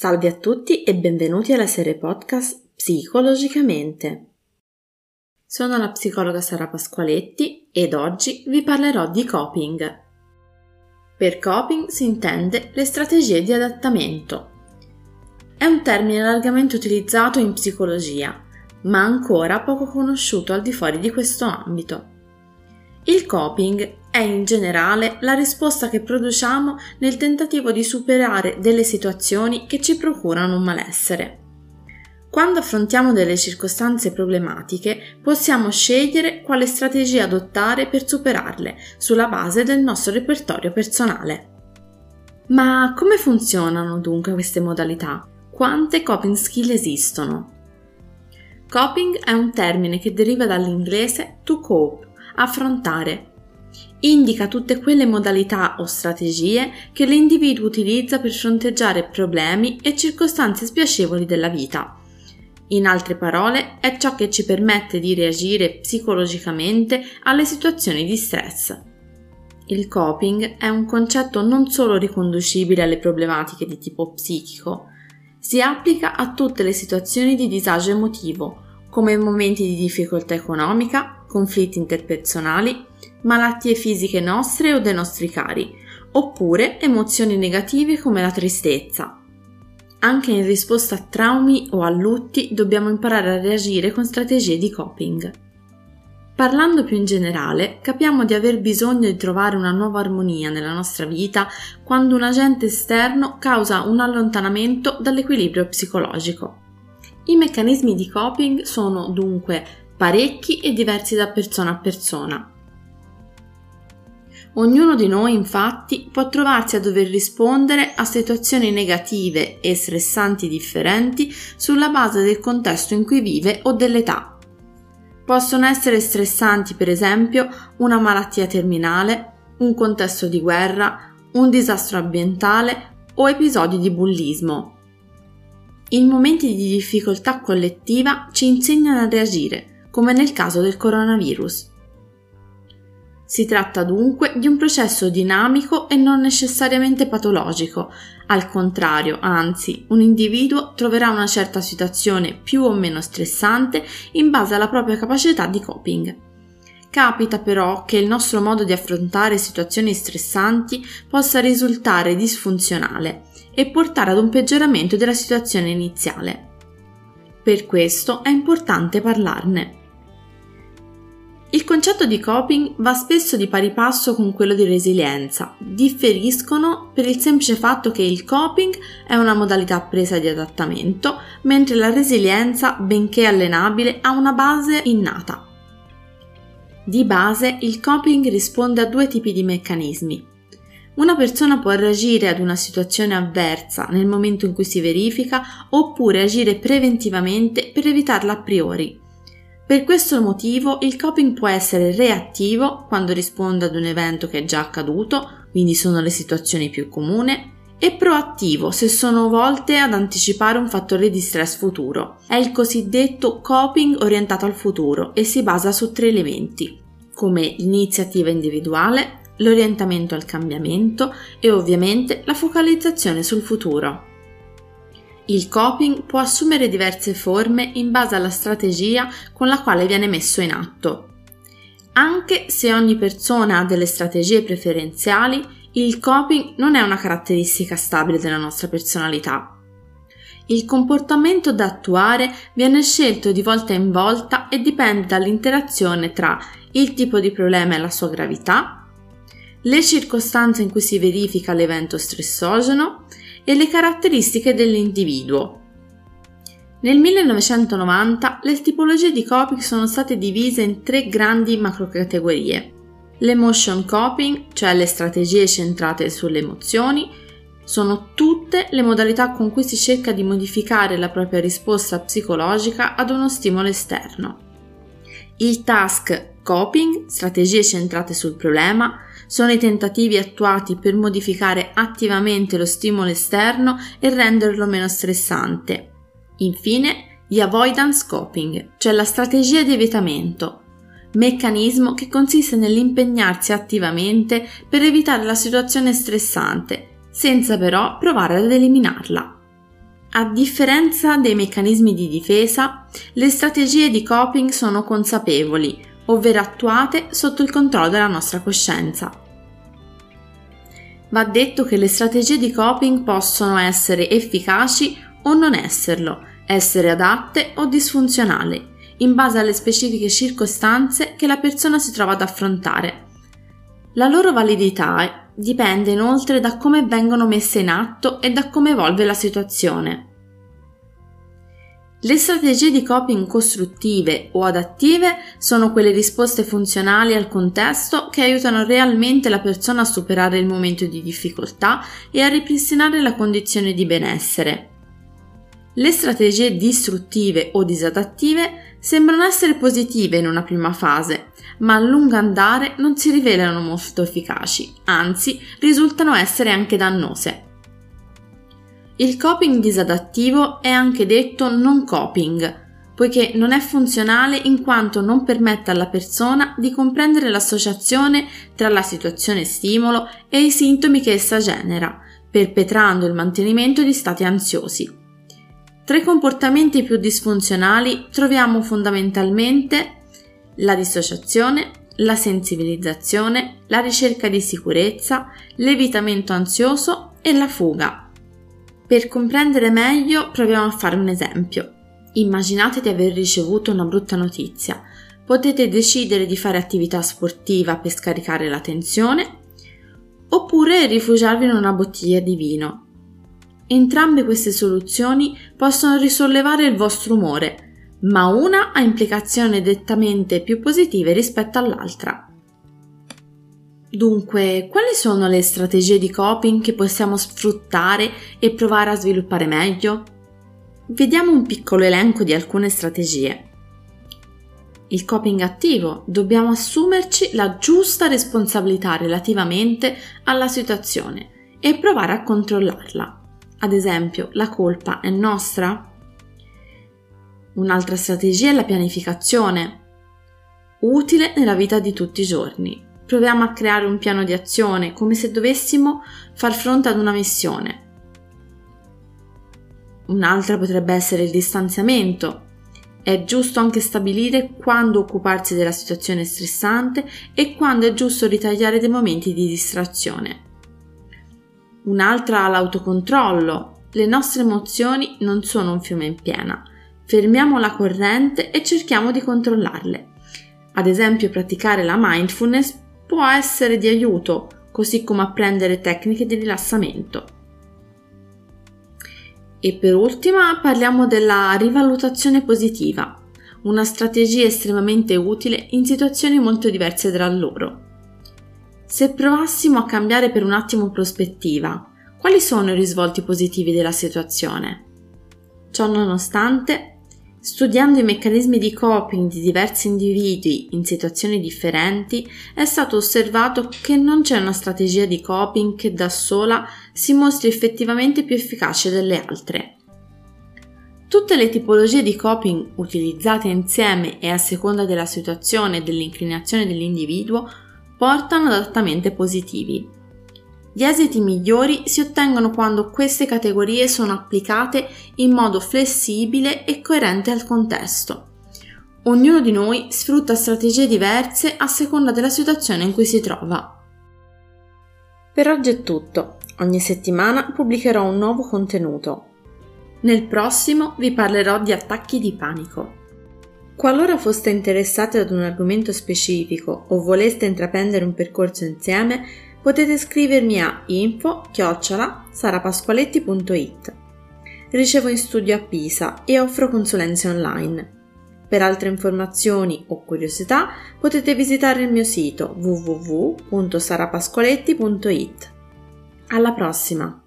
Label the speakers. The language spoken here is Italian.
Speaker 1: Salve a tutti e benvenuti alla serie podcast Psicologicamente. Sono la psicologa Sara Pasqualetti ed oggi vi parlerò di coping. Per coping si intende le strategie di adattamento. È un termine largamente utilizzato in psicologia, ma ancora poco conosciuto al di fuori di questo ambito. Il coping è in generale la risposta che produciamo nel tentativo di superare delle situazioni che ci procurano un malessere. Quando affrontiamo delle circostanze problematiche possiamo scegliere quale strategia adottare per superarle sulla base del nostro repertorio personale. Ma come funzionano dunque queste modalità? Quante coping skill esistono? Coping è un termine che deriva dall'inglese to cope, affrontare. Indica tutte quelle modalità o strategie che l'individuo utilizza per fronteggiare problemi e circostanze spiacevoli della vita. In altre parole, è ciò che ci permette di reagire psicologicamente alle situazioni di stress. Il coping è un concetto non solo riconducibile alle problematiche di tipo psichico, si applica a tutte le situazioni di disagio emotivo, come momenti di difficoltà economica, conflitti interpersonali, malattie fisiche nostre o dei nostri cari, oppure emozioni negative come la tristezza. Anche in risposta a traumi o a lutti dobbiamo imparare a reagire con strategie di coping. Parlando più in generale, capiamo di aver bisogno di trovare una nuova armonia nella nostra vita quando un agente esterno causa un allontanamento dall'equilibrio psicologico. I meccanismi di coping sono dunque parecchi e diversi da persona a persona. Ognuno di noi infatti può trovarsi a dover rispondere a situazioni negative e stressanti differenti sulla base del contesto in cui vive o dell'età. Possono essere stressanti per esempio una malattia terminale, un contesto di guerra, un disastro ambientale o episodi di bullismo. In momenti di difficoltà collettiva ci insegnano a reagire, come nel caso del coronavirus. Si tratta dunque di un processo dinamico e non necessariamente patologico. Al contrario, anzi, un individuo troverà una certa situazione più o meno stressante in base alla propria capacità di coping. Capita però che il nostro modo di affrontare situazioni stressanti possa risultare disfunzionale e portare ad un peggioramento della situazione iniziale. Per questo è importante parlarne. Il concetto di coping va spesso di pari passo con quello di resilienza. Differiscono per il semplice fatto che il coping è una modalità appresa di adattamento, mentre la resilienza, benché allenabile, ha una base innata. Di base, il coping risponde a due tipi di meccanismi, una persona può reagire ad una situazione avversa nel momento in cui si verifica oppure agire preventivamente per evitarla a priori. Per questo motivo il coping può essere reattivo quando risponde ad un evento che è già accaduto, quindi sono le situazioni più comuni, e proattivo se sono volte ad anticipare un fattore di stress futuro. È il cosiddetto coping orientato al futuro e si basa su tre elementi, come l'iniziativa individuale, l'orientamento al cambiamento e ovviamente la focalizzazione sul futuro. Il coping può assumere diverse forme in base alla strategia con la quale viene messo in atto. Anche se ogni persona ha delle strategie preferenziali, il coping non è una caratteristica stabile della nostra personalità. Il comportamento da attuare viene scelto di volta in volta e dipende dall'interazione tra il tipo di problema e la sua gravità, le circostanze in cui si verifica l'evento stressogeno e le caratteristiche dell'individuo. Nel 1990 le tipologie di coping sono state divise in tre grandi macrocategorie. L'emotion coping, cioè le strategie centrate sulle emozioni, sono tutte le modalità con cui si cerca di modificare la propria risposta psicologica ad uno stimolo esterno. Il task coping, strategie centrate sul problema, sono i tentativi attuati per modificare attivamente lo stimolo esterno e renderlo meno stressante. Infine, gli avoidance coping, cioè la strategia di evitamento, meccanismo che consiste nell'impegnarsi attivamente per evitare la situazione stressante, senza però provare ad eliminarla. A differenza dei meccanismi di difesa, le strategie di coping sono consapevoli, ovvero attuate sotto il controllo della nostra coscienza. Va detto che le strategie di coping possono essere efficaci o non esserlo, essere adatte o disfunzionali, in base alle specifiche circostanze che la persona si trova ad affrontare. La loro validità dipende inoltre da come vengono messe in atto e da come evolve la situazione. Le strategie di coping costruttive o adattive sono quelle risposte funzionali al contesto che aiutano realmente la persona a superare il momento di difficoltà e a ripristinare la condizione di benessere. Le strategie distruttive o disadattive sembrano essere positive in una prima fase, ma a lungo andare non si rivelano molto efficaci, anzi risultano essere anche dannose. Il coping disadattivo è anche detto non coping, poiché non è funzionale in quanto non permette alla persona di comprendere l'associazione tra la situazione stimolo e i sintomi che essa genera, perpetrando il mantenimento di stati ansiosi. Tra i comportamenti più disfunzionali troviamo fondamentalmente la dissociazione, la sensibilizzazione, la ricerca di sicurezza, l'evitamento ansioso e la fuga. Per comprendere meglio proviamo a fare un esempio. Immaginate di aver ricevuto una brutta notizia. Potete decidere di fare attività sportiva per scaricare la tensione oppure rifugiarvi in una bottiglia di vino. Entrambe queste soluzioni possono risollevare il vostro umore, ma una ha implicazioni dettamente più positive rispetto all'altra. Dunque, quali sono le strategie di coping che possiamo sfruttare e provare a sviluppare meglio? Vediamo un piccolo elenco di alcune strategie. Il coping attivo. Dobbiamo assumerci la giusta responsabilità relativamente alla situazione e provare a controllarla. Ad esempio, la colpa è nostra? Un'altra strategia è la pianificazione, utile nella vita di tutti i giorni proviamo a creare un piano di azione come se dovessimo far fronte ad una missione. Un'altra potrebbe essere il distanziamento. È giusto anche stabilire quando occuparsi della situazione stressante e quando è giusto ritagliare dei momenti di distrazione. Un'altra l'autocontrollo. Le nostre emozioni non sono un fiume in piena. Fermiamo la corrente e cerchiamo di controllarle. Ad esempio praticare la mindfulness può essere di aiuto, così come apprendere tecniche di rilassamento. E per ultima parliamo della rivalutazione positiva, una strategia estremamente utile in situazioni molto diverse tra loro. Se provassimo a cambiare per un attimo prospettiva, quali sono i risvolti positivi della situazione? Ciò nonostante, Studiando i meccanismi di coping di diversi individui in situazioni differenti, è stato osservato che non c'è una strategia di coping che da sola si mostri effettivamente più efficace delle altre. Tutte le tipologie di coping utilizzate insieme e a seconda della situazione e dell'inclinazione dell'individuo portano ad adattamenti positivi. Gli esiti migliori si ottengono quando queste categorie sono applicate in modo flessibile e coerente al contesto. Ognuno di noi sfrutta strategie diverse a seconda della situazione in cui si trova. Per oggi è tutto. Ogni settimana pubblicherò un nuovo contenuto. Nel prossimo vi parlerò di attacchi di panico. Qualora foste interessati ad un argomento specifico o voleste intraprendere un percorso insieme, potete scrivermi a info-sarapasqualetti.it. Ricevo in studio a Pisa e offro consulenze online. Per altre informazioni o curiosità potete visitare il mio sito www.sarapasqualetti.it. Alla prossima!